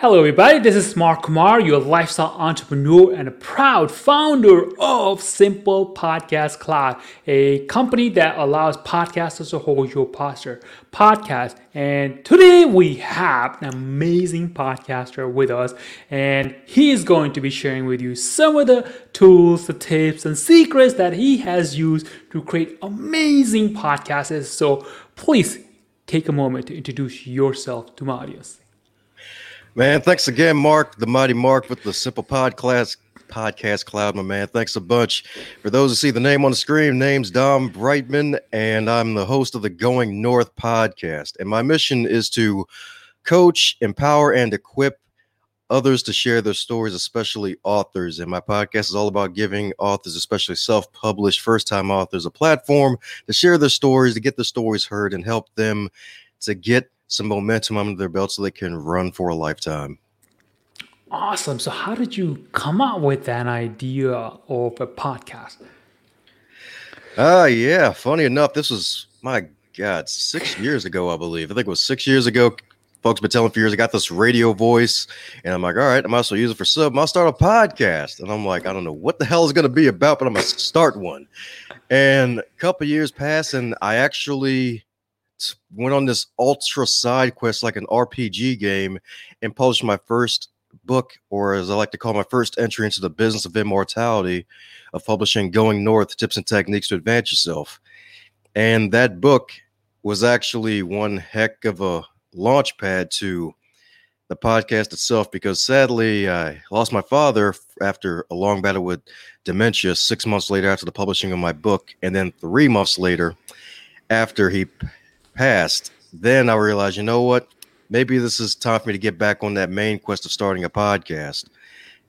Hello, everybody. This is Mark Kumar, your lifestyle entrepreneur and a proud founder of Simple Podcast Cloud, a company that allows podcasters to hold your posture podcast. And today we have an amazing podcaster with us, and he is going to be sharing with you some of the tools, the tips, and secrets that he has used to create amazing podcasts. So please take a moment to introduce yourself to my audience. Man, thanks again, Mark, the mighty Mark with the Simple Podcast Podcast Cloud, my man. Thanks a bunch. For those who see the name on the screen, name's Dom Brightman, and I'm the host of the Going North podcast. And my mission is to coach, empower, and equip others to share their stories, especially authors. And my podcast is all about giving authors, especially self published, first time authors, a platform to share their stories, to get their stories heard, and help them to get some momentum under their belt so they can run for a lifetime. Awesome. So, how did you come up with that idea of a podcast? Ah, uh, yeah. Funny enough, this was my God, six years ago, I believe. I think it was six years ago. Folks been telling for years I got this radio voice, and I'm like, all right, I might as well use it for sub. I'll start a podcast, and I'm like, I don't know what the hell is going to be about, but I'm gonna start one. And a couple years pass, and I actually went on this ultra side quest like an RPG game and published my first book, or as I like to call my first entry into the business of immortality, of publishing Going North Tips and Techniques to Advance Yourself. And that book was actually one heck of a launch pad to the podcast itself because sadly I lost my father after a long battle with dementia six months later after the publishing of my book. And then three months later, after he passed, then I realized, you know what? Maybe this is time for me to get back on that main quest of starting a podcast.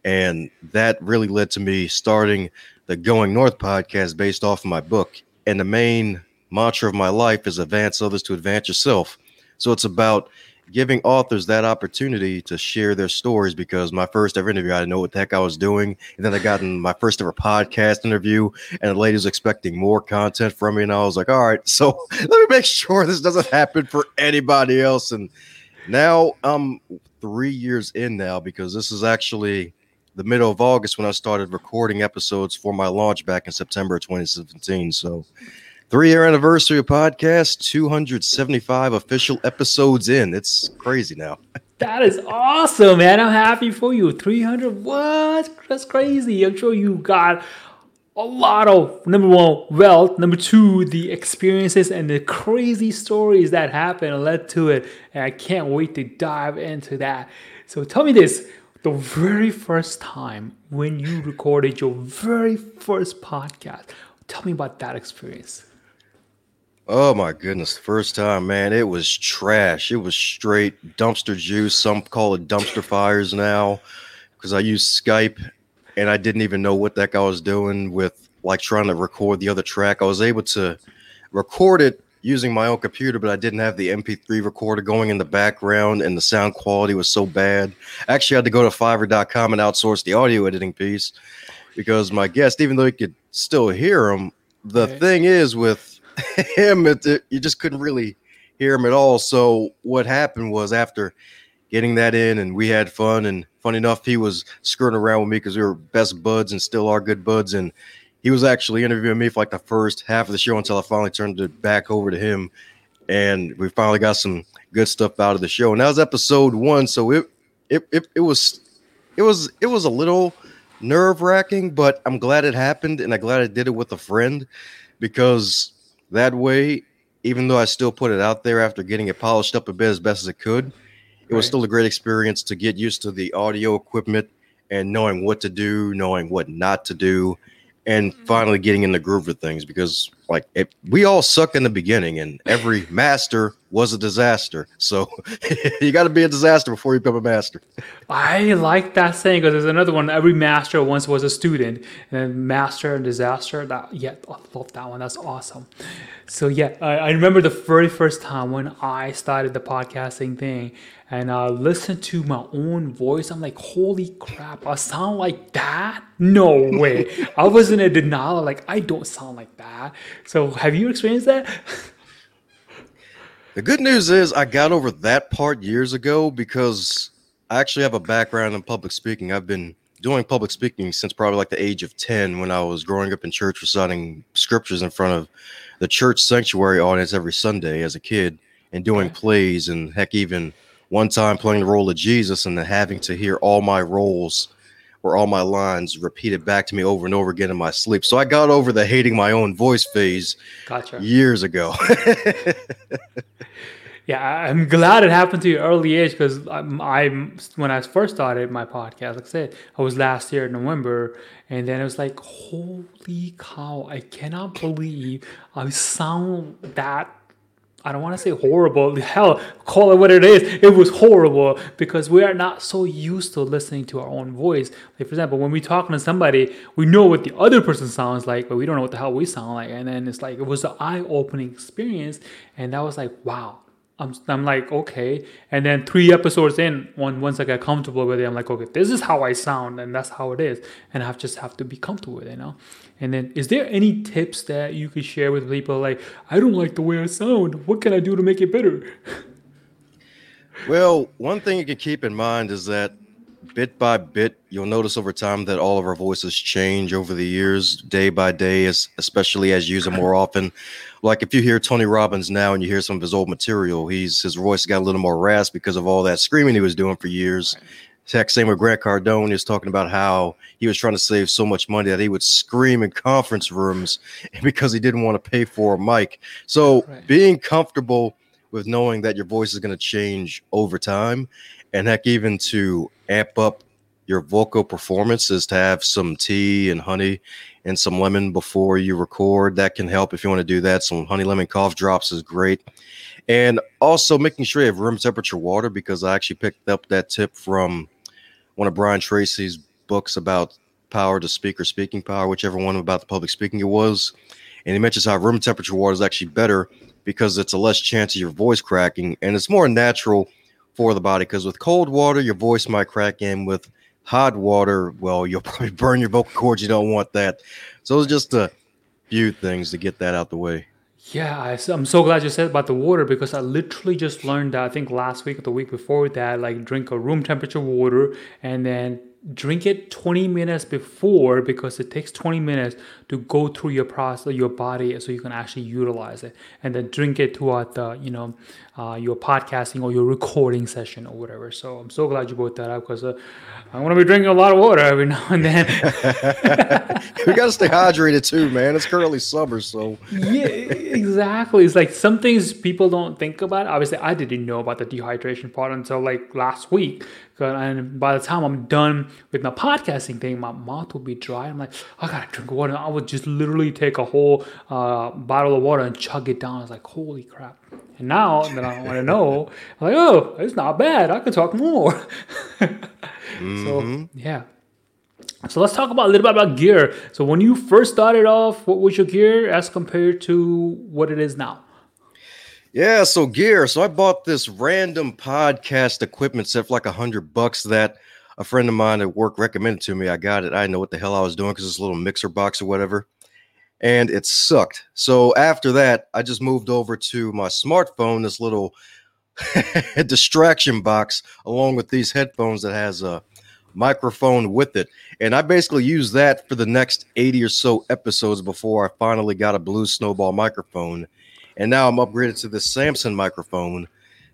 And that really led to me starting the Going North podcast based off of my book. And the main mantra of my life is advance others to advance yourself. So it's about giving authors that opportunity to share their stories because my first ever interview, I didn't know what the heck I was doing. And then I got in my first ever podcast interview, and the lady was expecting more content from me. And I was like, all right, so let me make sure this doesn't happen for anybody else. And now I'm three years in now because this is actually the middle of August when I started recording episodes for my launch back in September 2017. So Three year anniversary podcast, 275 official episodes in. It's crazy now. That is awesome, man. I'm happy for you. 300, what? That's crazy. I'm sure you got a lot of number one, wealth, number two, the experiences and the crazy stories that happened and led to it. And I can't wait to dive into that. So tell me this the very first time when you recorded your very first podcast, tell me about that experience. Oh my goodness, first time, man, it was trash. It was straight dumpster juice. Some call it dumpster fires now because I use Skype and I didn't even know what heck I was doing with like trying to record the other track. I was able to record it using my own computer, but I didn't have the MP3 recorder going in the background and the sound quality was so bad. I actually had to go to fiverr.com and outsource the audio editing piece because my guest, even though you could still hear him, the thing is with him, it, it, you just couldn't really hear him at all. So what happened was after getting that in, and we had fun. And funny enough, he was screwing around with me because we were best buds and still are good buds. And he was actually interviewing me for like the first half of the show until I finally turned it back over to him. And we finally got some good stuff out of the show. And that was episode one. So it it it, it was it was it was a little nerve wracking, but I'm glad it happened and I'm glad I did it with a friend because that way, even though I still put it out there after getting it polished up a bit as best as it could, it right. was still a great experience to get used to the audio equipment and knowing what to do, knowing what not to do, and mm-hmm. finally getting in the groove of things because like it, we all suck in the beginning and every master was a disaster so you got to be a disaster before you become a master i like that saying because there's another one every master once was a student and master and disaster that yeah i love that one that's awesome so yeah I, I remember the very first time when i started the podcasting thing and I listened to my own voice. I'm like, holy crap, I sound like that? No way. I was in a denial, like, I don't sound like that. So, have you experienced that? The good news is I got over that part years ago because I actually have a background in public speaking. I've been doing public speaking since probably like the age of 10 when I was growing up in church reciting scriptures in front of the church sanctuary audience every Sunday as a kid and doing plays and heck even one time playing the role of Jesus and then having to hear all my roles or all my lines repeated back to me over and over again in my sleep. So I got over the hating my own voice phase gotcha. years ago. yeah, I'm glad it happened to you early age because I'm, I'm, when I first started my podcast, like I said, I was last year in November, and then it was like, holy cow, I cannot believe I sound that I don't want to say horrible. Hell, call it what it is. It was horrible because we are not so used to listening to our own voice. Like for example, when we talking to somebody, we know what the other person sounds like, but we don't know what the hell we sound like. And then it's like it was an eye-opening experience, and that was like, wow, I'm, I'm like okay. And then three episodes in one, once i get comfortable with it i'm like okay this is how i sound and that's how it is. And i just have to be comfortable with it you know? And then is there any tips that you could share with people like i don't like the way i sound. What can i do to make it better? Well one thing you can keep in mind is that bit by bit you'll notice over time that all of our voices change over the years day by day as, especially as you use them more often like if you hear Tony Robbins now and you hear some of his old material, he's his voice got a little more rasp because of all that screaming he was doing for years. Heck, same with Grant Cardone is talking about how he was trying to save so much money that he would scream in conference rooms because he didn't want to pay for a mic. So right. being comfortable with knowing that your voice is going to change over time, and heck, even to amp up your vocal performance is to have some tea and honey and some lemon before you record. That can help if you want to do that. Some honey lemon cough drops is great. And also making sure you have room temperature water because I actually picked up that tip from one of Brian Tracy's books about power to speak or speaking power, whichever one about the public speaking it was. And he mentions how room temperature water is actually better because it's a less chance of your voice cracking and it's more natural for the body because with cold water, your voice might crack in with hot water, well, you'll probably burn your vocal cords. You don't want that. So it's just a few things to get that out the way. Yeah, I, am so glad you said about the water because I literally just learned that I think last week or the week before that, like drink a room temperature water and then drink it 20 minutes before because it takes 20 minutes to go through your process your body so you can actually utilize it. And then drink it throughout the you know uh, your podcasting or your recording session or whatever. So i'm so glad you brought that up because uh, i want to be drinking a lot of water every now and then. We got to stay hydrated too man. It's currently summer so. Yeah exactly. It's like some things people don't think about. Obviously i didn't know about the dehydration part until like last week and by the time I'm done with my podcasting thing, my mouth will be dry. I'm like, I gotta drink water. I would just literally take a whole uh, bottle of water and chug it down. I was like, holy crap. And now that I want to know, I'm like, oh, it's not bad. I could talk more. mm-hmm. So, yeah. So let's talk about a little bit about gear. So when you first started off, what was your gear as compared to what it is now? Yeah, so gear. So I bought this random podcast equipment set for like a hundred bucks that a friend of mine at work recommended to me. I got it. I didn't know what the hell I was doing because it's a little mixer box or whatever. And it sucked. So after that, I just moved over to my smartphone, this little distraction box, along with these headphones that has a microphone with it. And I basically used that for the next 80 or so episodes before I finally got a blue snowball microphone and now I'm upgraded to the Samson microphone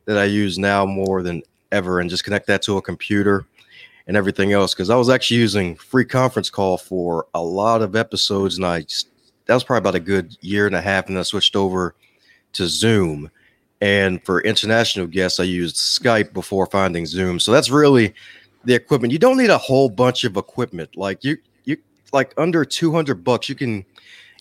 that I use now more than ever and just connect that to a computer and everything else. Because I was actually using free conference call for a lot of episodes, and I that was probably about a good year and a half, and I switched over to Zoom. And for international guests, I used Skype before finding Zoom. So that's really the equipment. You don't need a whole bunch of equipment. Like you, you like under 200 bucks, you can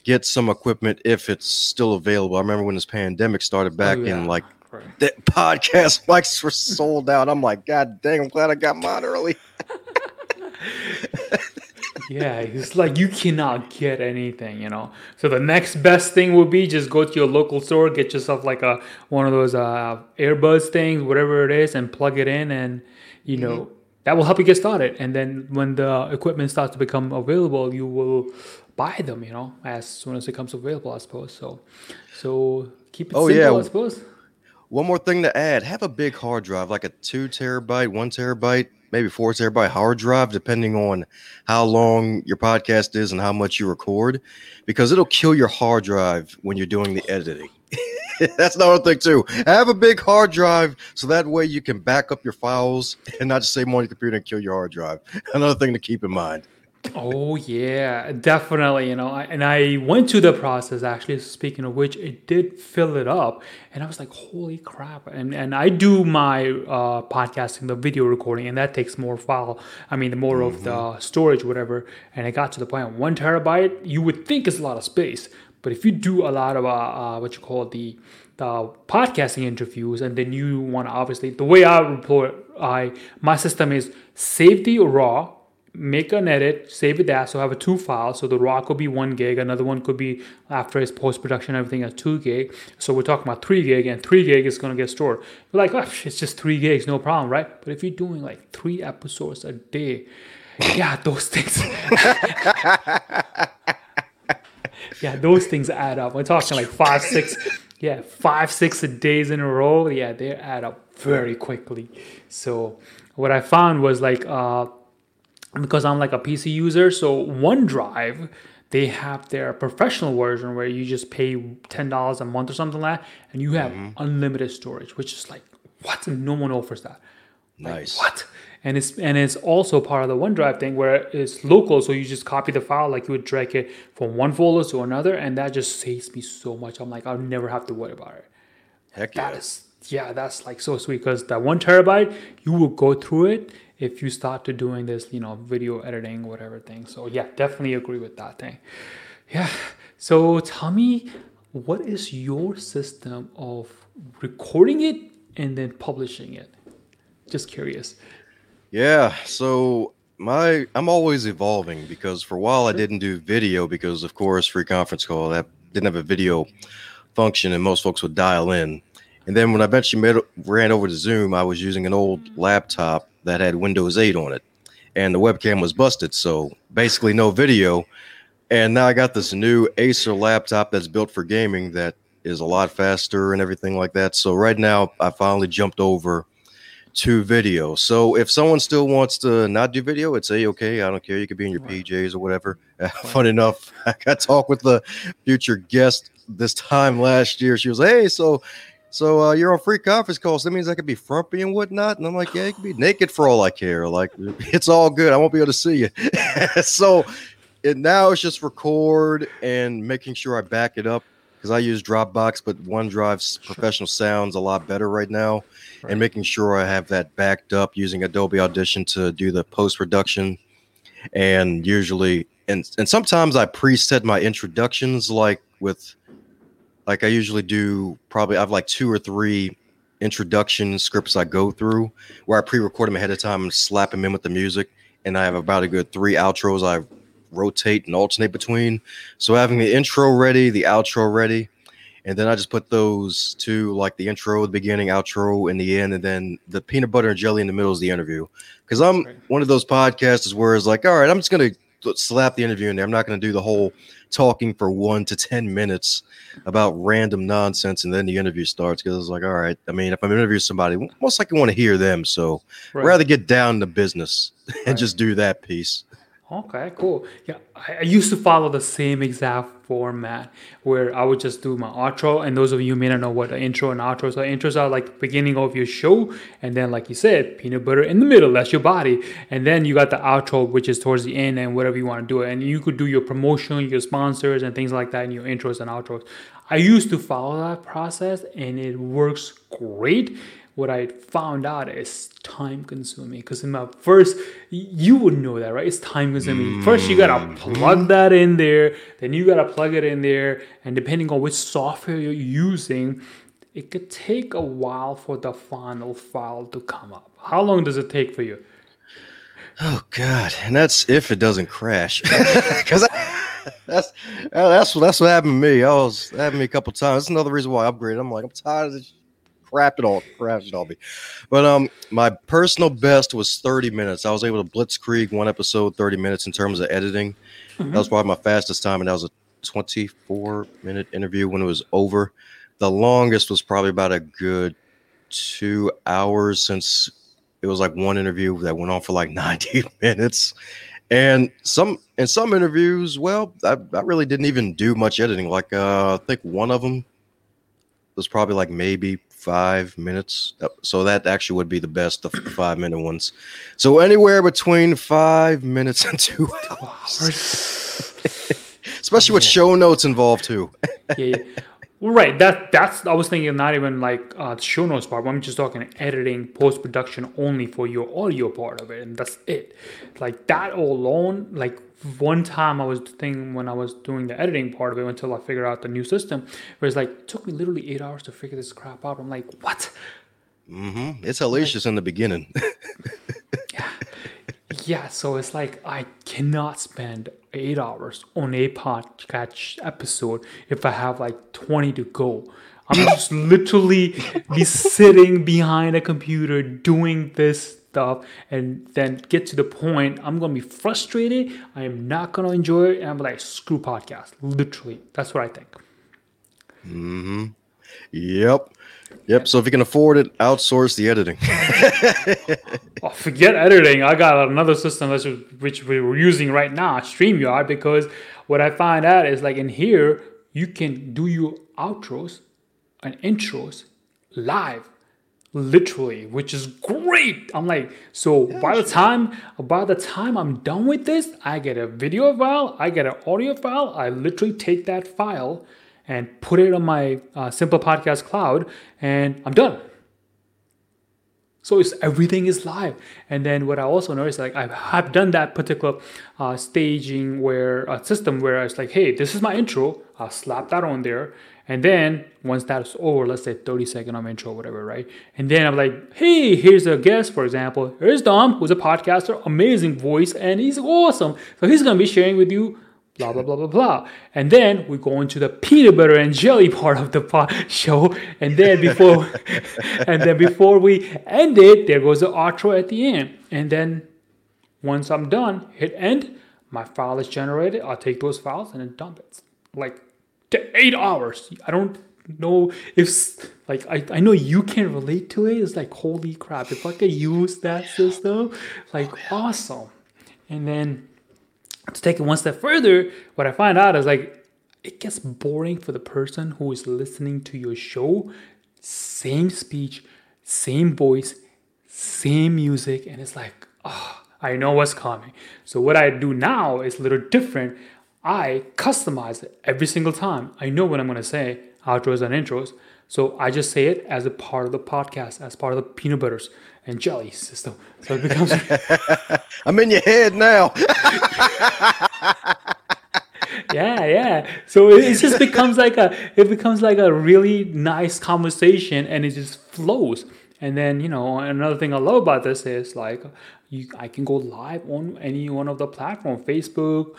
get some equipment if it's still available. I remember when this pandemic started back oh, yeah. in like right. the podcast mics were sold out. I'm like, God dang, I'm glad I got mine early. yeah, it's like you cannot get anything, you know. So the next best thing would be just go to your local store, get yourself like a one of those uh, earbuds things, whatever it is, and plug it in, and you know mm-hmm. that will help you get started. And then when the equipment starts to become available, you will buy them, you know, as soon as it comes available, I suppose. So, so keep it oh, simple, yeah. I suppose. one more thing to add: have a big hard drive, like a two terabyte, one terabyte, maybe four terabyte hard drive, depending on how long your podcast is and how much you record, because it'll kill your hard drive when you're doing the editing. That's another thing too. Have a big hard drive so that way you can back up your files and not just save them on your computer and kill your hard drive. Another thing to keep in mind. Oh yeah, definitely. You know, I, and I went through the process actually. Speaking of which, it did fill it up, and I was like, "Holy crap!" And and I do my uh, podcasting, the video recording, and that takes more file. I mean, the more mm-hmm. of the mm-hmm. storage, whatever. And I got to the point one terabyte. You would think is a lot of space, but if you do a lot of uh, uh, what you call the the podcasting interviews, and then you want to obviously the way I report, I my system is save the raw make an edit, save it that. So have a two files. So the raw could be one gig, another one could be after its post production, everything at two gig. So we're talking about three gig, and three gig is to get stored. You're like, oh, it's just three gigs, no problem, right? But if you're doing like three episodes a day, yeah, those things. yeah, those things add up. We're talking like five, six, yeah, five, six days in a row. Yeah, they add up very quickly. So what I found was like, uh, because I'm like a PC user, so OneDrive they have their professional version where you just pay ten dollars a month or something like that, and you have mm-hmm. unlimited storage, which is like what? No one offers that. Nice. Like, what? And it's and it's also part of the OneDrive thing where it's local, so you just copy the file like you would drag it from one folder to another, and that just saves me so much. I'm like, I'll never have to worry about it. Heck yeah. That is yeah, that's like so sweet because that one terabyte, you will go through it if you start to doing this, you know, video editing, whatever thing. So yeah, definitely agree with that thing. Yeah. So tell me, what is your system of recording it and then publishing it? Just curious. Yeah. So my I'm always evolving because for a while I didn't do video because of course free conference call that didn't have a video function and most folks would dial in. And then when I eventually made, ran over to Zoom, I was using an old mm. laptop that had Windows 8 on it, and the webcam was busted. So basically, no video. And now I got this new Acer laptop that's built for gaming that is a lot faster and everything like that. So right now, I finally jumped over to video. So if someone still wants to not do video, it's a okay. I don't care. You could be in your PJs or whatever. Fun enough, I got to talk with the future guest this time last year. She was, hey, so so uh, you're on free conference call. So that means I could be frumpy and whatnot. And I'm like, yeah, you can be naked for all I care. Like it's all good. I won't be able to see you. so it now it's just record and making sure I back it up because I use Dropbox, but OneDrive's sure. professional sounds a lot better right now. Right. And making sure I have that backed up using Adobe Audition to do the post production. And usually, and and sometimes I preset my introductions like with like I usually do probably I have like two or three introduction scripts I go through where I pre-record them ahead of time and slap them in with the music. And I have about a good three outros I rotate and alternate between. So having the intro ready, the outro ready, and then I just put those two like the intro, the beginning, outro, in the end, and then the peanut butter and jelly in the middle is the interview. Because I'm one of those podcasters where it's like, all right, I'm just gonna slap the interview in there. I'm not gonna do the whole talking for one to 10 minutes about random nonsense and then the interview starts because it's like, all right, I mean, if I'm interviewing somebody, most likely want to hear them. So right. rather get down to business and right. just do that piece. Okay, cool. Yeah, I, used to follow the same exact format where I would just do my outro. And those of you may not know what an intro and outro. So intros are like the beginning of your show, and then like you said, peanut butter in the middle. That's your body, and then you got the outro, which is towards the end and whatever you want to do. And you could do your promotion, your sponsors, and things like that in your intros and outros. I used to follow that process, and it works great what I found out is time consuming. Because in my first, you would know that, right? It's time consuming. Mm-hmm. First, you gotta mm-hmm. plug that in there, then you gotta plug it in there, and depending on which software you're using, it could take a while for the final file to come up. How long does it take for you? Oh God, and that's if it doesn't crash, because that's that's that's what happened to me. I was happened to me a couple times. That's another reason why I upgraded. I'm like, I'm tired of this crap it all, crap it all be. But um, my personal best was 30 minutes. I was able to blitzkrieg one episode 30 minutes in terms of editing. Mm-hmm. That was probably my fastest time, and that was a 24 minute interview when it was over. the longest was probably about a good two hours since it was like one interview that went on for like 90 minutes. And some in some interviews, well, I, I really didn't even do much editing. Like uh, I think one of them was probably like maybe five minutes. So that actually would be the best, the five minute ones. So anywhere between five minutes and two hours. Especially with show notes involved too. yeah, yeah. Right. That that's I was thinking not even like uh, the show notes part. But I'm just talking editing, post production only for your audio part of it, and that's it. Like that alone. Like one time I was thinking when I was doing the editing part of it until I figured out the new system, where it's like it took me literally eight hours to figure this crap out. I'm like, what? Mm-hmm. It's hellacious like, in the beginning. yeah. Yeah. So it's like I cannot spend eight hours on a podcast episode if I have like 20 to go. I'm just literally be sitting behind a computer doing this stuff and then get to the point I'm gonna be frustrated. I am not gonna enjoy it, and I'm like, screw podcast. Literally, that's what I think. Hmm. Yep. Yep. So if you can afford it, outsource the editing. oh, forget editing. I got another system that's which we're using right now, StreamYard, because what I find out is like in here you can do your outros and intros live literally which is great i'm like so yeah, by the time by the time i'm done with this i get a video file i get an audio file i literally take that file and put it on my uh, Simple Podcast cloud, and I'm done. So it's everything is live. And then what I also noticed, like I have done that particular uh, staging where a system where I was like, hey, this is my intro. I'll slap that on there. And then once that's over, let's say 30 second of intro, whatever, right? And then I'm like, hey, here's a guest, for example. Here's Dom, who's a podcaster, amazing voice, and he's awesome. So he's gonna be sharing with you blah blah blah blah blah and then we go into the peanut butter and jelly part of the show and then before and then before we end it there goes the outro at the end and then once i'm done hit end my file is generated i'll take those files and then dump it like eight hours i don't know if like I, I know you can relate to it it's like holy crap if i could use that system like oh, awesome and then to take it one step further, what I find out is like it gets boring for the person who is listening to your show. Same speech, same voice, same music, and it's like, oh, I know what's coming. So what I do now is a little different. I customize it every single time. I know what I'm gonna say, outros and intros. So I just say it as a part of the podcast, as part of the peanut butters and jelly system. So it becomes. I'm in your head now. yeah, yeah. So it, just becomes like a it becomes like a really nice conversation, and it just flows. And then you know another thing I love about this is like you I can go live on any one of the platform, Facebook,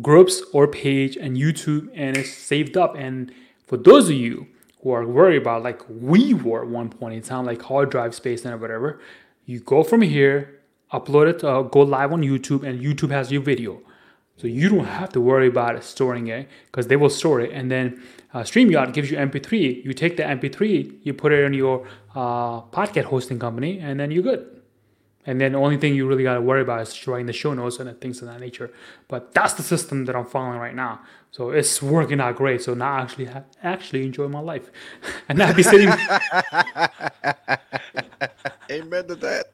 groups or page, and YouTube, and it's saved up. And for those of you who are worried about like we were at one point in time, like hard drive space and whatever, you go from here, upload it, uh, go live on YouTube, and YouTube has your video. So you don't have to worry about storing it because they will store it. And then uh, StreamYard gives you MP3. You take the MP3, you put it in your uh, podcast hosting company, and then you're good. And then the only thing you really got to worry about is writing the show notes and things of that nature. But that's the system that I'm following right now. So it's working out great. So now I actually actually enjoy my life, and not be sitting. Amen to that.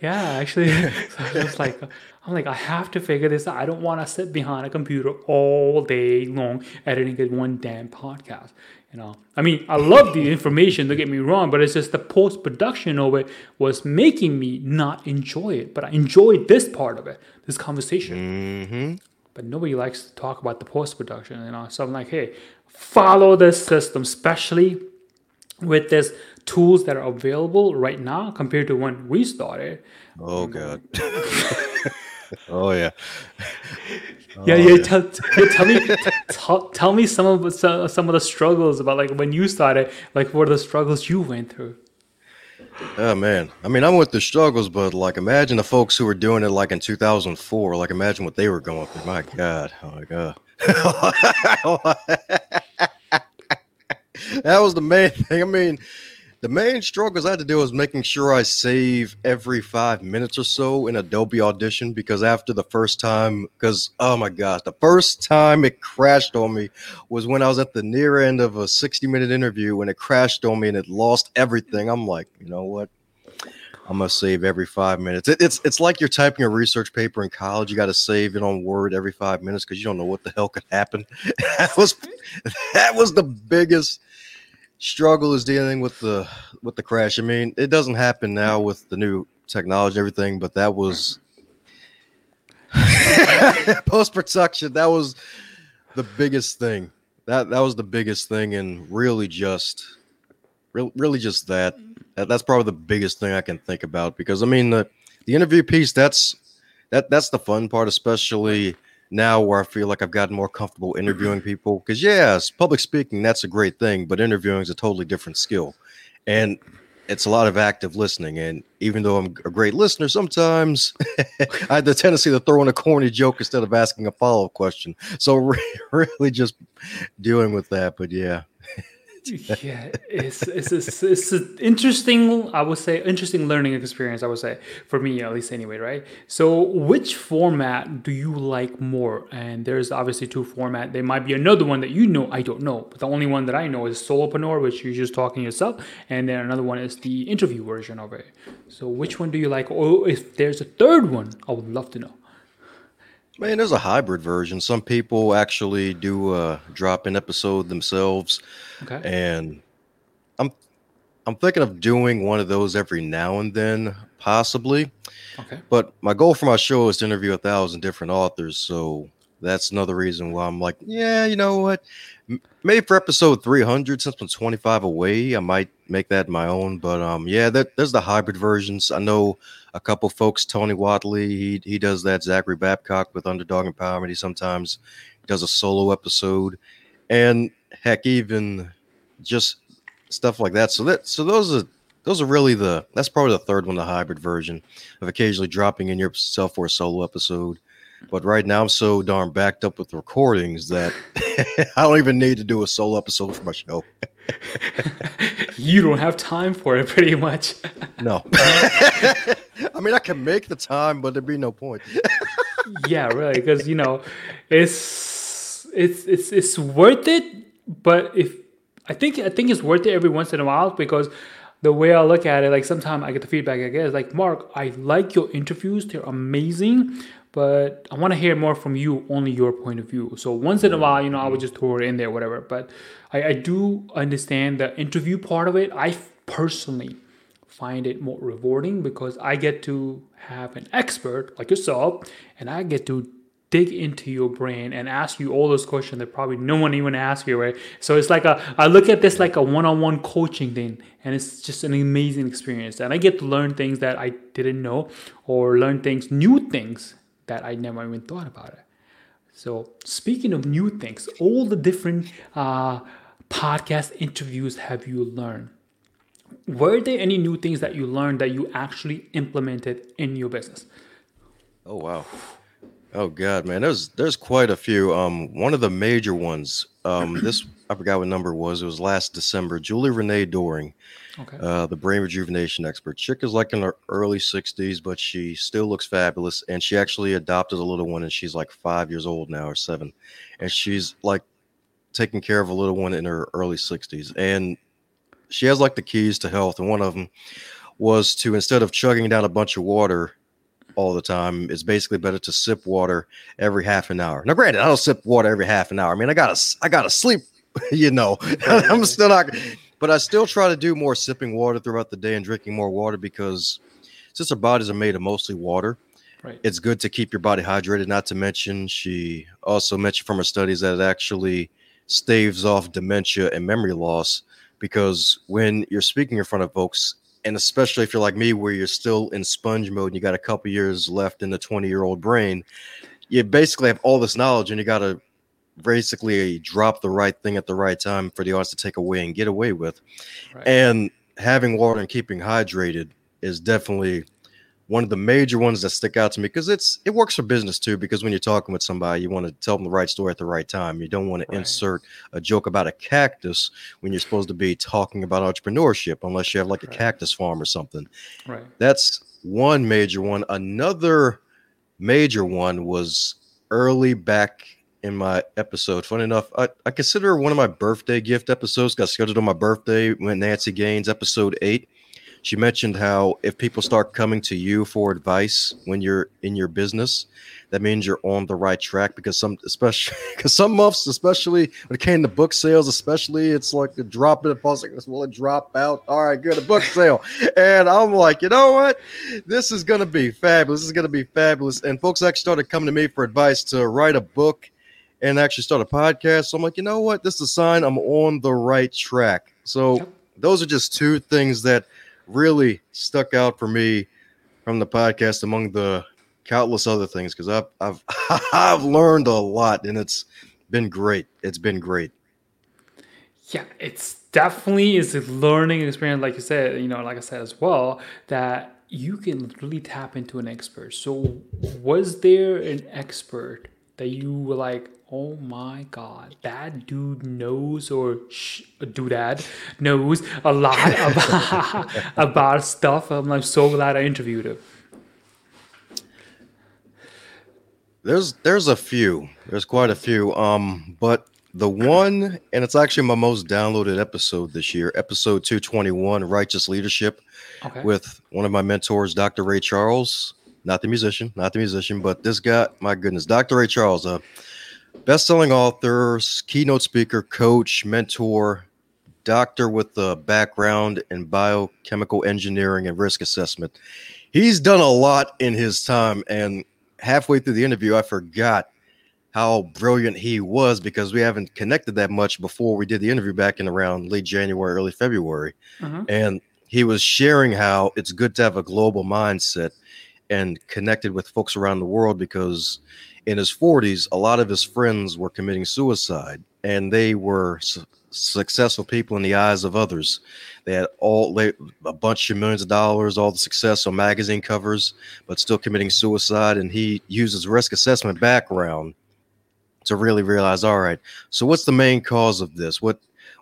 Yeah, actually, so I was like, I'm like, I have to figure this out. I don't want to sit behind a computer all day long editing one damn podcast. You know, I mean, I love the information. Don't get me wrong, but it's just the post production of it was making me not enjoy it. But I enjoyed this part of it, this conversation. Mm-hmm. But nobody likes to talk about the post production. You know, so I'm like, hey, follow this system, especially with this tools that are available right now compared to when we started. Oh uh, God. oh yeah. Oh, yeah, yeah. Oh, tell, yeah, tell me, tell, tell me some of some of the struggles about like when you started. Like, what are the struggles you went through? Oh man, I mean, I went through struggles, but like, imagine the folks who were doing it like in 2004. Like, imagine what they were going through. My God, oh my God. that was the main thing. I mean, the main struggles I had to do was making sure I save every five minutes or so in Adobe Audition because after the first time, because oh my gosh, the first time it crashed on me was when I was at the near end of a 60 minute interview when it crashed on me and it lost everything. I'm like, you know what? I'm gonna save every five minutes. It, it's it's like you're typing a research paper in college. You got to save it on Word every five minutes because you don't know what the hell could happen. that was that was the biggest struggle is dealing with the with the crash. I mean, it doesn't happen now with the new technology everything, but that was post production. That was the biggest thing. That that was the biggest thing, and really just, really, really just that. that. That's probably the biggest thing I can think about because I mean the the interview piece. That's that that's the fun part, especially now where I feel like I've gotten more comfortable interviewing people. Because yes, public speaking that's a great thing, but interviewing is a totally different skill, and it's a lot of active listening. And even though I'm a great listener, sometimes I have the tendency to throw in a corny joke instead of asking a follow up question. So really, just dealing with that. But yeah yeah, it's it's it's, it's an interesting, I would say, interesting learning experience. I would say for me at least, anyway, right? So, which format do you like more? And there's obviously two format. There might be another one that you know I don't know, but the only one that I know is solopreneur, which you're just talking yourself, and then another one is the interview version of it. So, which one do you like? Or if there's a third one, I would love to know. Man, there's a hybrid version. Some people actually do uh, a drop-in episode themselves, okay. and I'm I'm thinking of doing one of those every now and then, possibly. Okay. But my goal for my show is to interview a thousand different authors, so that's another reason why I'm like, yeah, you know what? Maybe for episode 300, since I'm 25 away, I might make that my own. But um, yeah, that, there's the hybrid versions. I know a couple folks, Tony Watley, he he does that. Zachary Babcock with Underdog Empowerment. He sometimes does a solo episode, and heck, even just stuff like that. So that so those are those are really the that's probably the third one, the hybrid version of occasionally dropping in yourself for a solo episode. But right now, I'm so darn backed up with recordings that I don't even need to do a solo episode for my show. you don't have time for it, pretty much. no. I mean, I can make the time, but there'd be no point. yeah, really, because you know, it's it's it's it's worth it. But if I think I think it's worth it every once in a while because the way I look at it, like sometimes I get the feedback I get is like, Mark, I like your interviews, they're amazing, but I want to hear more from you, only your point of view. So once in a while, you know, I would just throw it in there, whatever. But I, I do understand the interview part of it. I personally find it more rewarding because I get to have an expert like yourself and I get to dig into your brain and ask you all those questions that probably no one even asked you, right? So it's like a, I look at this like a one-on-one coaching thing, and it's just an amazing experience. And I get to learn things that I didn't know, or learn things, new things that I never even thought about it. So, speaking of new things, all the different uh, podcast interviews have you learned? Were there any new things that you learned that you actually implemented in your business? Oh wow. Oh god, man, there's there's quite a few. Um, one of the major ones. Um, this I forgot what number it was. It was last December. Julie Renee Doring, okay. uh, the brain rejuvenation expert. Chick is like in her early 60s, but she still looks fabulous. And she actually adopted a little one, and she's like five years old now or seven, and she's like taking care of a little one in her early 60s, and she has like the keys to health. And one of them was to instead of chugging down a bunch of water all the time. It's basically better to sip water every half an hour. Now, granted, I don't sip water every half an hour. I mean, I gotta I gotta sleep you know, I'm still not, but I still try to do more sipping water throughout the day and drinking more water because since our bodies are made of mostly water, right. it's good to keep your body hydrated. Not to mention, she also mentioned from her studies that it actually staves off dementia and memory loss because when you're speaking in front of folks, and especially if you're like me, where you're still in sponge mode and you got a couple years left in the 20 year old brain, you basically have all this knowledge and you got to basically drop the right thing at the right time for the audience to take away and get away with. Right. And having water and keeping hydrated is definitely one of the major ones that stick out to me because it's it works for business too. Because when you're talking with somebody, you want to tell them the right story at the right time. You don't want to insert a joke about a cactus when you're supposed to be talking about entrepreneurship, unless you have like a cactus farm or something. Right. That's one major one. Another major one was early back in my episode. Funny enough, I, I consider one of my birthday gift episodes got scheduled on my birthday when Nancy Gaines episode eight she mentioned how if people start coming to you for advice when you're in your business, that means you're on the right track because some especially because some months, especially when it came to book sales, especially it's like the drop in the pulse like this will it drop out? All right, good, a book sale. and I'm like, you know what? This is gonna be fabulous. This is gonna be fabulous. And folks actually started coming to me for advice to write a book and actually start a podcast. So I'm like, you know what? This is a sign I'm on the right track. So those are just two things that really stuck out for me from the podcast among the countless other things because I've I've I've learned a lot and it's been great. It's been great. Yeah, it's definitely is a learning experience, like you said, you know, like I said as well, that you can really tap into an expert. So was there an expert that you were like, oh my god, that dude knows or sh- dad knows a lot about about stuff. I'm like so glad I interviewed him. There's there's a few. There's quite a few. Um, but the one, and it's actually my most downloaded episode this year, episode 221, Righteous Leadership, okay. with one of my mentors, Dr. Ray Charles. Not the musician, not the musician, but this guy, my goodness, Dr. Ray Charles, uh, best-selling author, keynote speaker, coach, mentor, doctor with a background in biochemical engineering and risk assessment. He's done a lot in his time, and halfway through the interview, I forgot how brilliant he was because we haven't connected that much before we did the interview back in around late January, early February. Mm-hmm. And he was sharing how it's good to have a global mindset and connected with folks around the world because in his 40s, a lot of his friends were committing suicide and they were su- successful people in the eyes of others. They had all they, a bunch of millions of dollars, all the success on magazine covers, but still committing suicide. And he uses risk assessment background to really realize, all right, so what's the main cause of this? What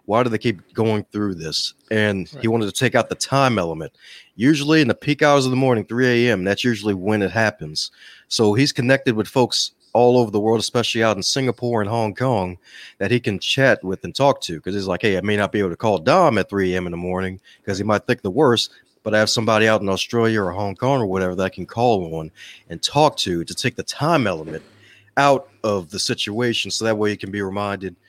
why do they keep going through this? And right. he wanted to take out the time element. Usually in the peak hours of the morning, 3 a.m., that's usually when it happens. So he's connected with folks all over the world, especially out in Singapore and Hong Kong, that he can chat with and talk to. Because he's like, hey, I may not be able to call Dom at 3 a.m. in the morning because he might think the worst, but I have somebody out in Australia or Hong Kong or whatever that I can call on and talk to to take the time element out of the situation so that way you can be reminded –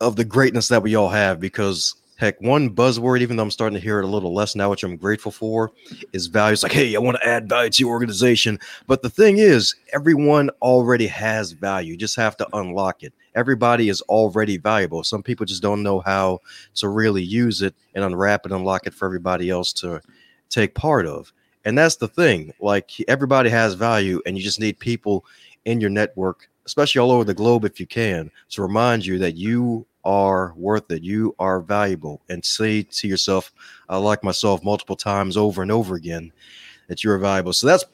of the greatness that we all have because heck one buzzword even though i'm starting to hear it a little less now which i'm grateful for is values like hey i want to add value to your organization. But the thing is everyone already has value. You just have to unlock it. Everybody is already valuable. Some people just don't know how to really use it and unwrap and unlock it for everybody else to take part of. And that's the thing like everybody has value and you just need people in your network especially all over the globe if you can, to remind you that you are worth it. You are valuable. And say to yourself, I like myself multiple times over and over again that you're valuable. So that's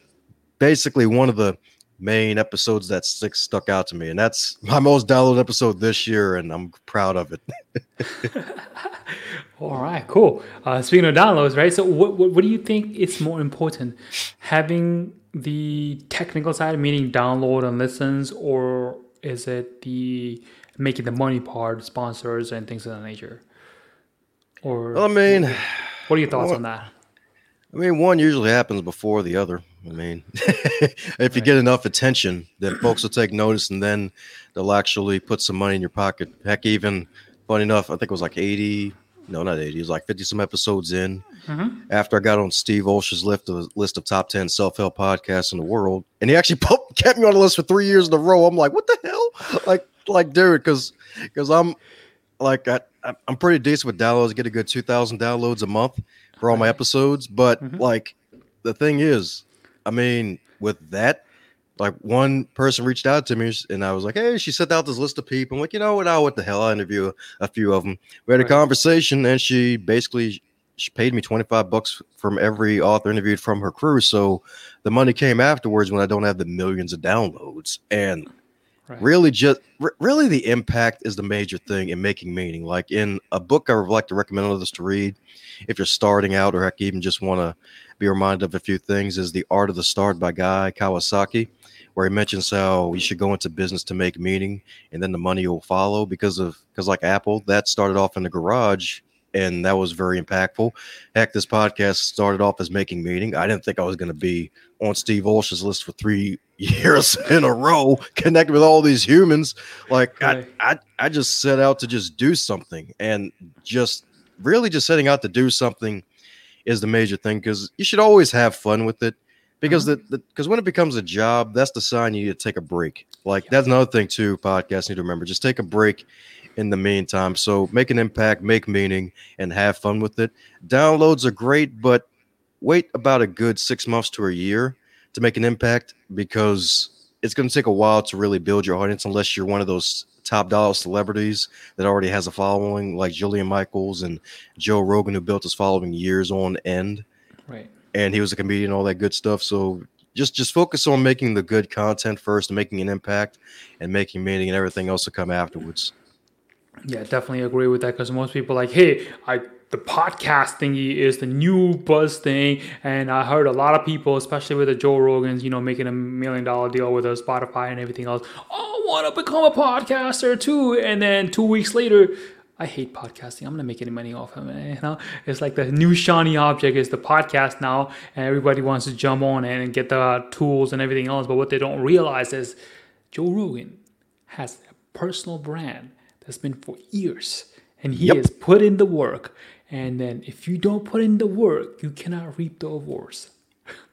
basically one of the main episodes that stick, stuck out to me. And that's my most downloaded episode this year, and I'm proud of it. All right, cool. Uh, speaking of downloads, right? So, what, what, what do you think is more important, having the technical side, meaning download and listens, or is it the making the money part, sponsors and things of that nature? Or I mean, what are your thoughts well, on that? I mean, one usually happens before the other. I mean, if right. you get enough attention, then folks will take notice, and then they'll actually put some money in your pocket. Heck, even funny enough, I think it was like eighty no, not 80. It was like 50 some episodes in. Mm-hmm. After I got on Steve Olsher's list of, list of top 10 self help podcasts in the world. And he actually kept me on the list for three years in a row. I'm like, what the hell? Like, like, dude, because because I'm like, I, I'm pretty decent with downloads. I get a good 2,000 downloads a month for all my episodes. But mm-hmm. like, the thing is, I mean, with that, like one person reached out to me and I was like, Hey, she sent out this list of people. I'm like, you know what? Oh, what the hell? I interview a few of them. We had a right. conversation and she basically she paid me 25 bucks from every author interviewed from her crew. So the money came afterwards when I don't have the millions of downloads. And right. really, just really, the impact is the major thing in making meaning. Like in a book, I would like to recommend others to read if you're starting out or heck, even just want to be reminded of a few things is The Art of the Start by Guy Kawasaki where he mentions how you should go into business to make meaning and then the money will follow because of because like apple that started off in the garage and that was very impactful heck this podcast started off as making meaning i didn't think i was going to be on steve olsh's list for three years in a row connected with all these humans like I, I i just set out to just do something and just really just setting out to do something is the major thing because you should always have fun with it because mm-hmm. the because when it becomes a job, that's the sign you need to take a break. Like that's another thing too. Podcasts need to remember just take a break in the meantime. So make an impact, make meaning, and have fun with it. Downloads are great, but wait about a good six months to a year to make an impact because it's going to take a while to really build your audience unless you're one of those top dollar celebrities that already has a following like Jillian Michaels and Joe Rogan who built his following years on end. Right and he was a comedian, all that good stuff. So just just focus on making the good content first, and making an impact, and making meaning, and everything else to come afterwards. Yeah, definitely agree with that because most people like, hey, I the podcast thingy is the new buzz thing, and I heard a lot of people, especially with the Joe Rogans, you know, making a million dollar deal with a Spotify and everything else. Oh, I want to become a podcaster too, and then two weeks later, I hate podcasting. I'm gonna make any money off of it. You know, it's like the new shiny object is the podcast now, and everybody wants to jump on it and get the tools and everything else. But what they don't realize is Joe Rogan has a personal brand that's been for years, and he yep. has put in the work. And then if you don't put in the work, you cannot reap the awards.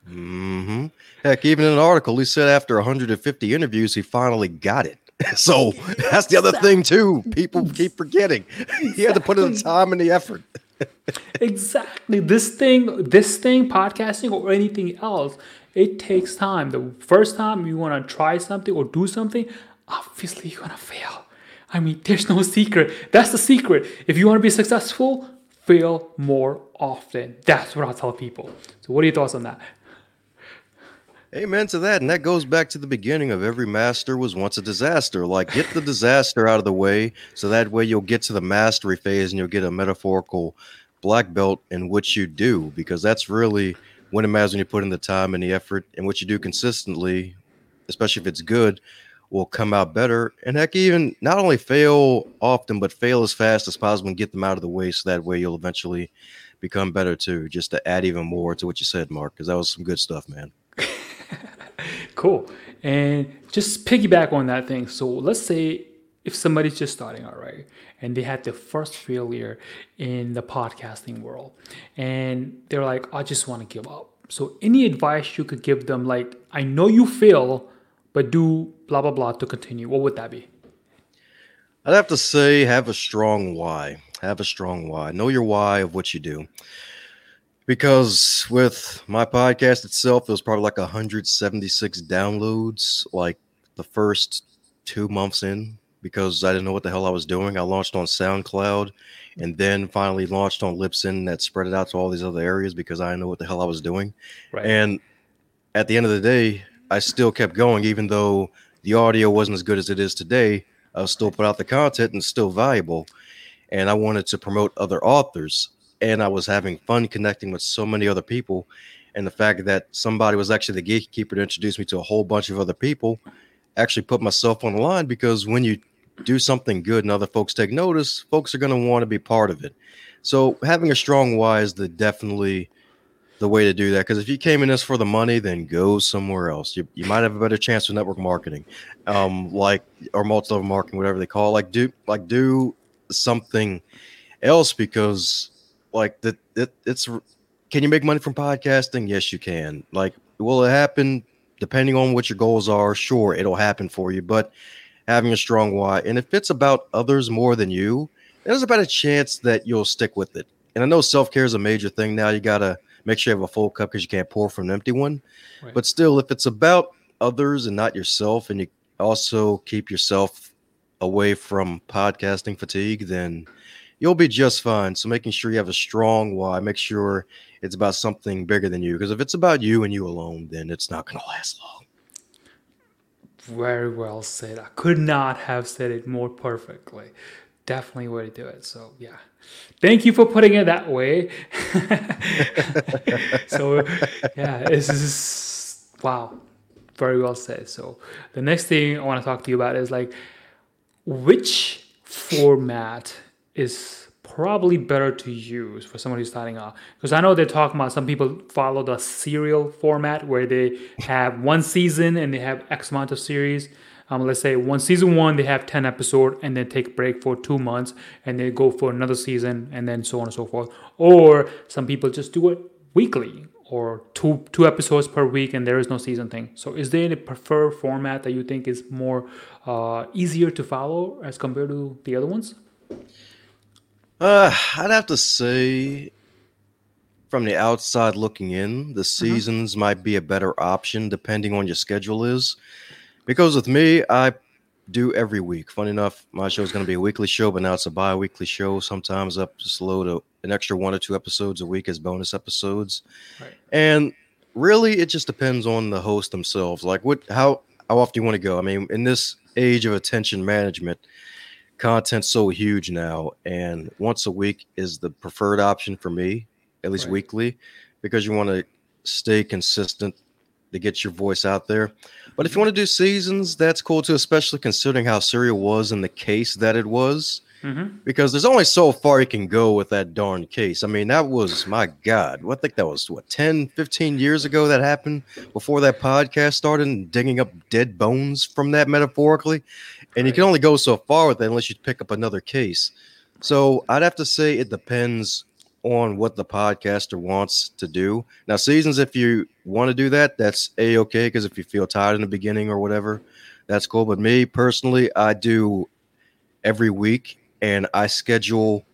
Mm-hmm. Heck, even in an article, he said after 150 interviews, he finally got it. So that's the other thing too. People keep forgetting. He had to put in the time and the effort. exactly. This thing, this thing, podcasting or anything else, it takes time. The first time you want to try something or do something, obviously you're gonna fail. I mean, there's no secret. That's the secret. If you want to be successful, fail more often. That's what I tell people. So, what are your thoughts on that? Amen to that. And that goes back to the beginning of every master was once a disaster. Like, get the disaster out of the way so that way you'll get to the mastery phase and you'll get a metaphorical black belt in what you do, because that's really when it matters when you put in the time and the effort and what you do consistently, especially if it's good, will come out better. And heck, even not only fail often, but fail as fast as possible and get them out of the way so that way you'll eventually become better too, just to add even more to what you said, Mark, because that was some good stuff, man. cool. And just piggyback on that thing. So let's say if somebody's just starting out, right, and they had their first failure in the podcasting world, and they're like, I just want to give up. So any advice you could give them, like, I know you fail, but do blah blah blah to continue. What would that be? I'd have to say have a strong why. Have a strong why. Know your why of what you do because with my podcast itself, it was probably like 176 downloads, like the first two months in, because I didn't know what the hell I was doing. I launched on SoundCloud and then finally launched on Libsyn that spread it out to all these other areas because I didn't know what the hell I was doing. Right. And at the end of the day, I still kept going, even though the audio wasn't as good as it is today. I still put out the content and still valuable. And I wanted to promote other authors and I was having fun connecting with so many other people. And the fact that somebody was actually the gatekeeper to introduce me to a whole bunch of other people actually put myself on the line because when you do something good and other folks take notice, folks are going to want to be part of it. So having a strong why is the definitely the way to do that. Because if you came in this for the money, then go somewhere else. You, you might have a better chance with network marketing, um, like or multi-level marketing, whatever they call. It. Like do like do something else because like that it, it's can you make money from podcasting yes you can like will it happen depending on what your goals are sure it'll happen for you but having a strong why and if it's about others more than you there's about a chance that you'll stick with it and i know self-care is a major thing now you gotta make sure you have a full cup because you can't pour from an empty one right. but still if it's about others and not yourself and you also keep yourself away from podcasting fatigue then you'll be just fine. So making sure you have a strong why, make sure it's about something bigger than you. Because if it's about you and you alone, then it's not going to last long. Very well said. I could not have said it more perfectly. Definitely way to do it. So yeah. Thank you for putting it that way. so yeah, this is wow. Very well said. So the next thing I want to talk to you about is like which format is probably better to use for someone who's starting off because i know they're talking about some people follow the serial format where they have one season and they have x amount of series um, let's say one season one they have 10 episode and then take a break for two months and they go for another season and then so on and so forth or some people just do it weekly or two two episodes per week and there is no season thing so is there any preferred format that you think is more uh, easier to follow as compared to the other ones uh, I'd have to say, from the outside looking in, the Mm-hmm. seasons might be a better option depending on your schedule is. Because with me, I do every week. Funny enough, my show is going to be a weekly show, but now it's a bi-weekly show. Sometimes up just load a, an extra one or two episodes a week as bonus episodes. Right. And really, it just depends on the host themselves. Like what, how, how often do you want to go. I mean, in this age of attention management, content's so huge now and once a week is the preferred option for me at least Right. weekly because you want to stay consistent to get your voice out there. But if you want to do seasons that's cool too especially considering how serial was in the case that it was. Mm-hmm. because there's only so far you can go with that darn case. I mean that was my god what, i think that was what 10 15 years ago that happened before that podcast started and digging up dead bones from that metaphorically? And you can only go so far with that unless you pick up another case. So i'd have to say it depends on what the podcaster wants to do. Now seasons if you want to do that that's a-okay because if you feel tired in the beginning or whatever that's cool. But me personally i do every week and I schedule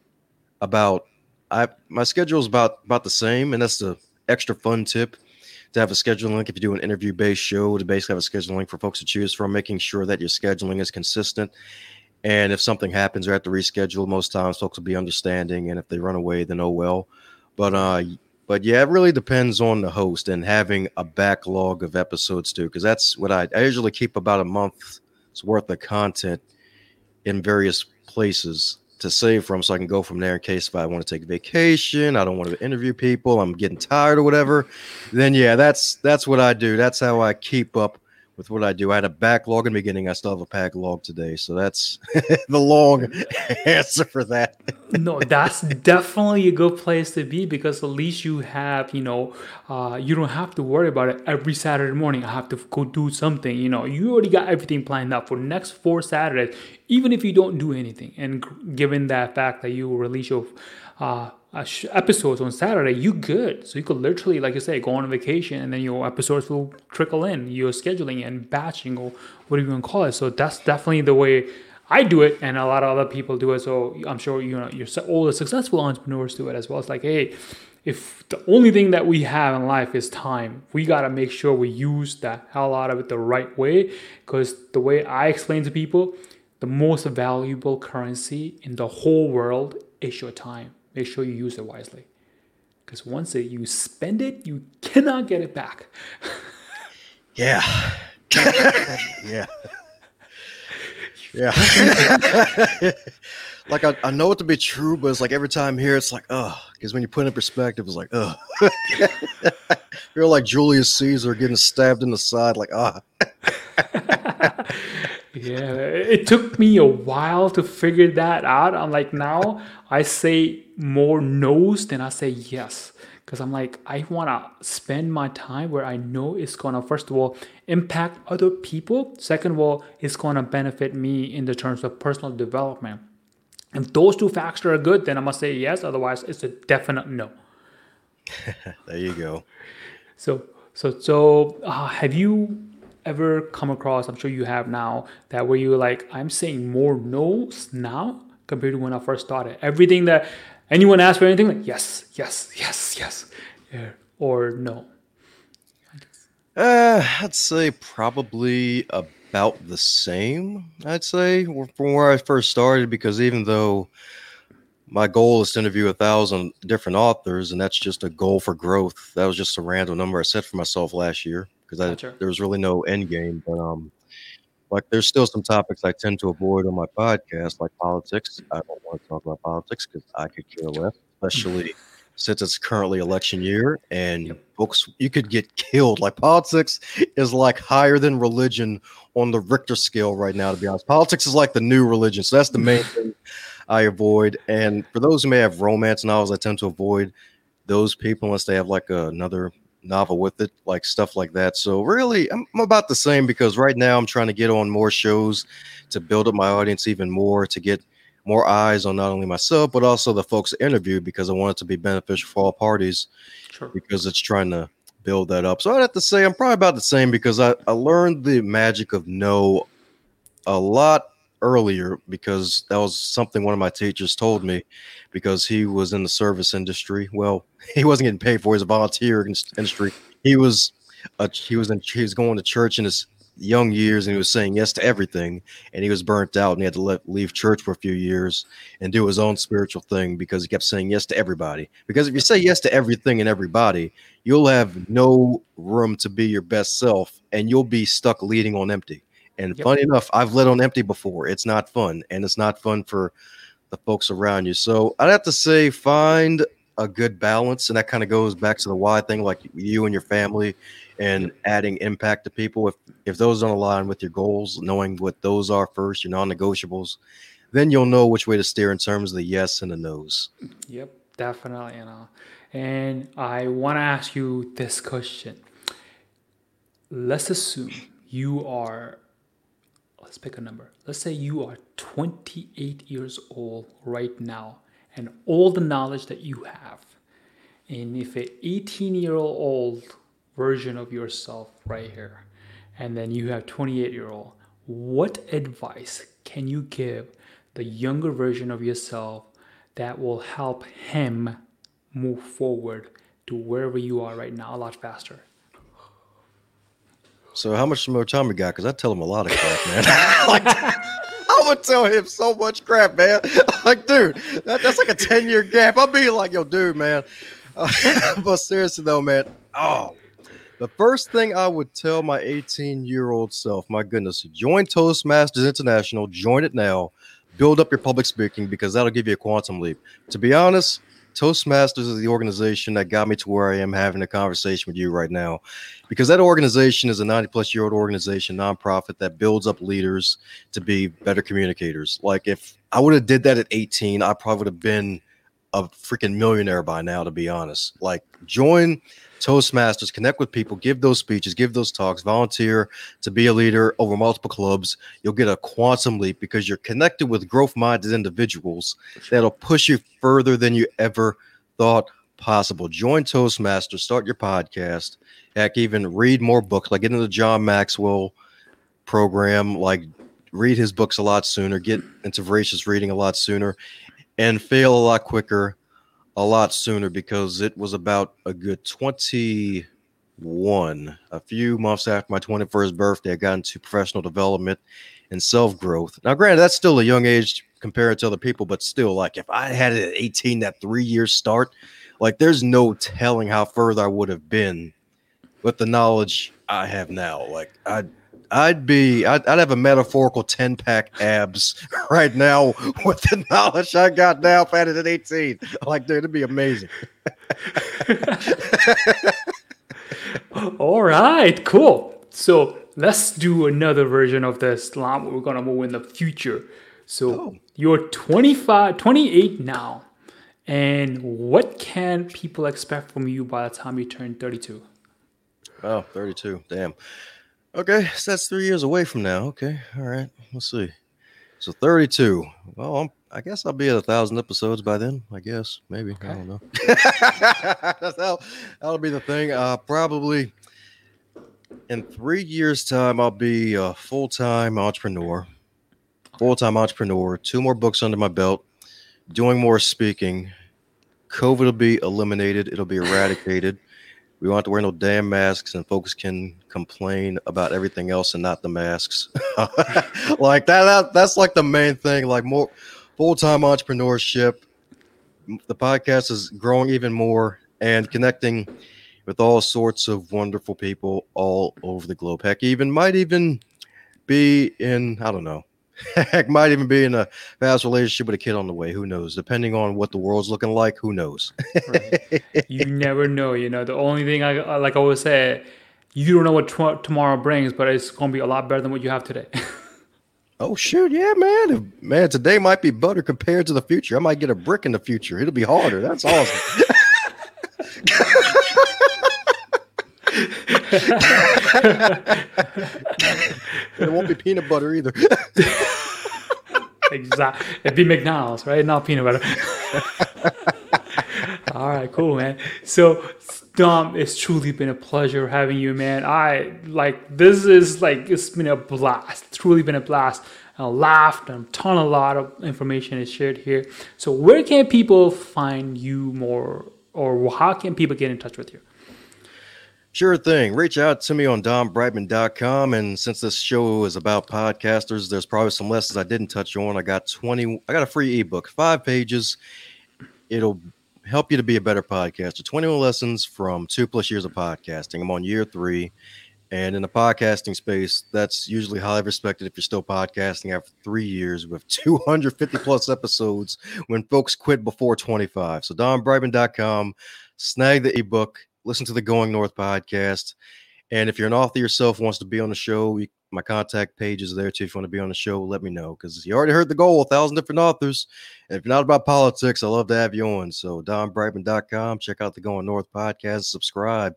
about I my schedule is about about the same, and that's the extra fun tip to have a scheduling link. If you do an interview based show to basically have a scheduling link for folks to choose from, making sure that your scheduling is consistent. And if something happens or have to reschedule, most times folks will be understanding, and if they run away, then oh well. But uh, but yeah, it really depends on the host and having a backlog of episodes too, because that's what I, I usually keep about a month's worth of content in various places to save from so I can go from there in case if I want to take a vacation, I don't want to interview people, I'm getting tired or whatever. Then yeah, that's that's what I do. That's how I keep up with what I do. I had a backlog in the beginning. I still have a backlog today. So that's the long answer for that. no, that's definitely a good place to be because at least you have, you know, uh, you don't have to worry about it every Saturday morning. I have to go do something. You know, you already got everything planned out for next four Saturdays, even if you don't do anything. And given that fact that you release your uh, sh- episodes on Saturday, you good. So you could literally, like you say, go on vacation and then your episodes will trickle in. Your scheduling and batching or whatever you want to call it. So that's definitely the way I do it, and a lot of other people do it. So I'm sure you know you're all the successful entrepreneurs do it as well. It's like, hey, if the only thing that we have in life is time, we gotta make sure we use the hell out of it the right way. Because the way I explain to people, the most valuable currency in the whole world is your time. Make sure you use it wisely. Because once it, you spend it, you cannot get it back. Yeah. yeah. Yeah. like I, I know it to be true, but it's like every time here, it's like, oh, because when you put it in perspective, it's like, oh. You're like Julius Caesar getting stabbed in the side, like, ah. Yeah, it took me a while to figure that out. I'm like, now I say more no's than I say yes. Because I'm like, I want to spend my time where I know it's going to, first of all, impact other people. Second of all, it's going to benefit me in the terms of personal development. If those two factors are good, then I must say yes. Otherwise, it's a definite no. There you go. So, so, so, uh, have you ever come across? I'm sure you have now that where you're like, I'm saying more no's now compared to when I first started. Everything that anyone ask for anything, like yes, yes, yes, yes, yeah, or no. Uh, I'd say probably about the same. I'd say from where I first started, because even though my goal is to interview a thousand different authors, and that's just a goal for growth. That was just a random number I set for myself last year because gotcha. there was really no end game. But um, like there's still some topics I tend to avoid on my podcast, like politics. I don't want to talk about politics because I could care less, especially since it's currently election year and folks you could get killed. Like politics is like higher than religion on the richter scale right now to be honest. Politics is like the new religion so that's the main thing i avoid. And for those who may have romance novels i tend to avoid those people unless they have like a, another novel with it like stuff like that so really I'm, I'm about the same because right now i'm trying to get on more shows to build up my audience even more to get more eyes on not only myself but also the folks interviewed because I want it to be beneficial for all parties. Sure. Because it's trying to build that up. So I'd have to say I'm probably about the same because I, I learned the magic of no a lot earlier because that was something one of my teachers told me because he was in the service industry. Well, he wasn't getting paid for; he's a volunteer industry. He was, a, he was in, he was going to church in his young years and he was saying yes to everything and he was burnt out and he had to let, leave church for a few years and do his own spiritual thing because he kept saying yes to everybody because if you say yes to everything and everybody you'll have no room to be your best self and you'll be stuck leading on empty and yep. funny enough i've led on empty before. It's not fun and it's not fun for the folks around you. So i'd have to say find a good balance and that kind of goes back to the why thing like you and your family and adding impact to people. If if those don't align with your goals knowing what those are first your non-negotiables then you'll know which way to steer in terms of the yes and the no's. Yep definitely you uh, know and i want to ask you this question. Let's assume you are let's pick a number let's say you are 28 years old right now and all the knowledge that you have. And if an 18 year old version of yourself right here, and then you have 28 year old, what advice can you give the younger version of yourself that will help him move forward to wherever you are right now a lot faster? So how much more time we got? Because I tell him a lot of crap, man. like, I would tell him so much crap, man. Like, dude, that, that's like a 10 year gap. I'll be like, yo, dude, man. Uh, but seriously, though, man, oh, the first thing I would tell my 18 year old self, my goodness, join Toastmasters International, join it now, build up your public speaking because that'll give you a quantum leap. To be honest, Toastmasters is the organization that got me to where I am having a conversation with you right now. Because that organization is a 90 plus year old organization, nonprofit that builds up leaders to be better communicators. Like if I would have did that at 18, I probably would have been a freaking millionaire by now, to be honest. Like join Toastmasters, connect with people, give those speeches, give those talks, volunteer to be a leader over multiple clubs. You'll get a quantum leap because you're connected with growth minded individuals that'll push you further than you ever thought possible. Join Toastmasters, start your podcast, heck, even read more books, like get into the John Maxwell program, like read his books a lot sooner, get into voracious reading a lot sooner, and fail a lot quicker a lot sooner because it was about a good 21, a few months after my 21st birthday. I got into professional development and self growth. Now, granted, that's still a young age compared to other people, but still, like if I had it at 18, that three year start, like there's no telling how further I would have been with the knowledge I have now. Like I I'd be I'd, I'd, have a metaphorical 10 pack abs right now with the knowledge I got now if I had it at 18. Like, dude, it'd be amazing. All right, cool. So let's do another version of this llama. We're gonna move in the future. So oh. you're 25, 28 now. And what can people expect from you by the time you turn 32? Oh, 32. Damn. Okay, so that's three years away from now. Okay, all right, we'll see. So 32. Well, I'm, i guess I'll be at a thousand episodes by then. I guess maybe okay. I don't know. that'll, that'll be the thing. Uh, probably in three years' time, I'll be a full time entrepreneur. Full time entrepreneur. Two more books under my belt. Doing more speaking. COVID will be eliminated. It'll be eradicated. We have to wear no damn masks, and folks can complain about everything else and not the masks. like that, that, that's like the main thing. Like more full time entrepreneurship, the podcast is growing even more and connecting with all sorts of wonderful people all over the globe. Heck, even might even be in I don't know. Heck, might even be in a fast relationship with a kid on the way. Who knows? Depending on what the world's looking like, who knows? right. You never know. You know, the only thing I like I always say, you don't know what t- tomorrow brings, but it's going to be a lot better than what you have today. oh shoot, yeah, man, man, today might be better compared to the future. I might get a brick in the future. It'll be harder. That's awesome. it won't be peanut butter either. exactly. It'd be McDonald's, right? Not peanut butter. All right, cool, man. So, Dom, it's truly been a pleasure having you, man. I like this is like it's been a blast. It's truly been a blast. I laughed and a ton, a lot of information is shared here. So, where can people find you more, or how can people get in touch with you? Sure thing. Reach out to me on dombrightman.com. And since this show is about podcasters, there's probably some lessons I didn't touch on. I got 20, I got a free ebook, five pages. It'll help you to be a better podcaster. 21 lessons from two plus years of podcasting. I'm on year three. And in the podcasting space, that's usually highly respected if you're still podcasting after three years with 250 plus episodes when folks quit before 25. So, dombrightman.com, snag the ebook listen to the Going North podcast. And if you're an author yourself wants to be on the show, you, my contact page is there too. If you want to be on the show, let me know because you already heard the goal, a thousand different authors. And if you're not about politics, I love to have you on. So dombrightman.com, check out the Going North podcast, subscribe.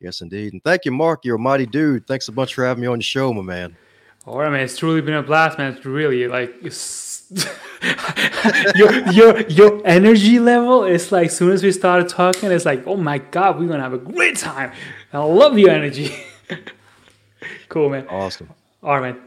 Yes, indeed. And thank you, Mark. You're a mighty dude. Thanks a bunch for having me on the show, my man. All right, man. It's truly been a blast, man. It's really like it's your your your energy level is like as soon as we started talking, it's like, oh my god, we're gonna have a great time. I love your energy. cool, man. Awesome. All right, man.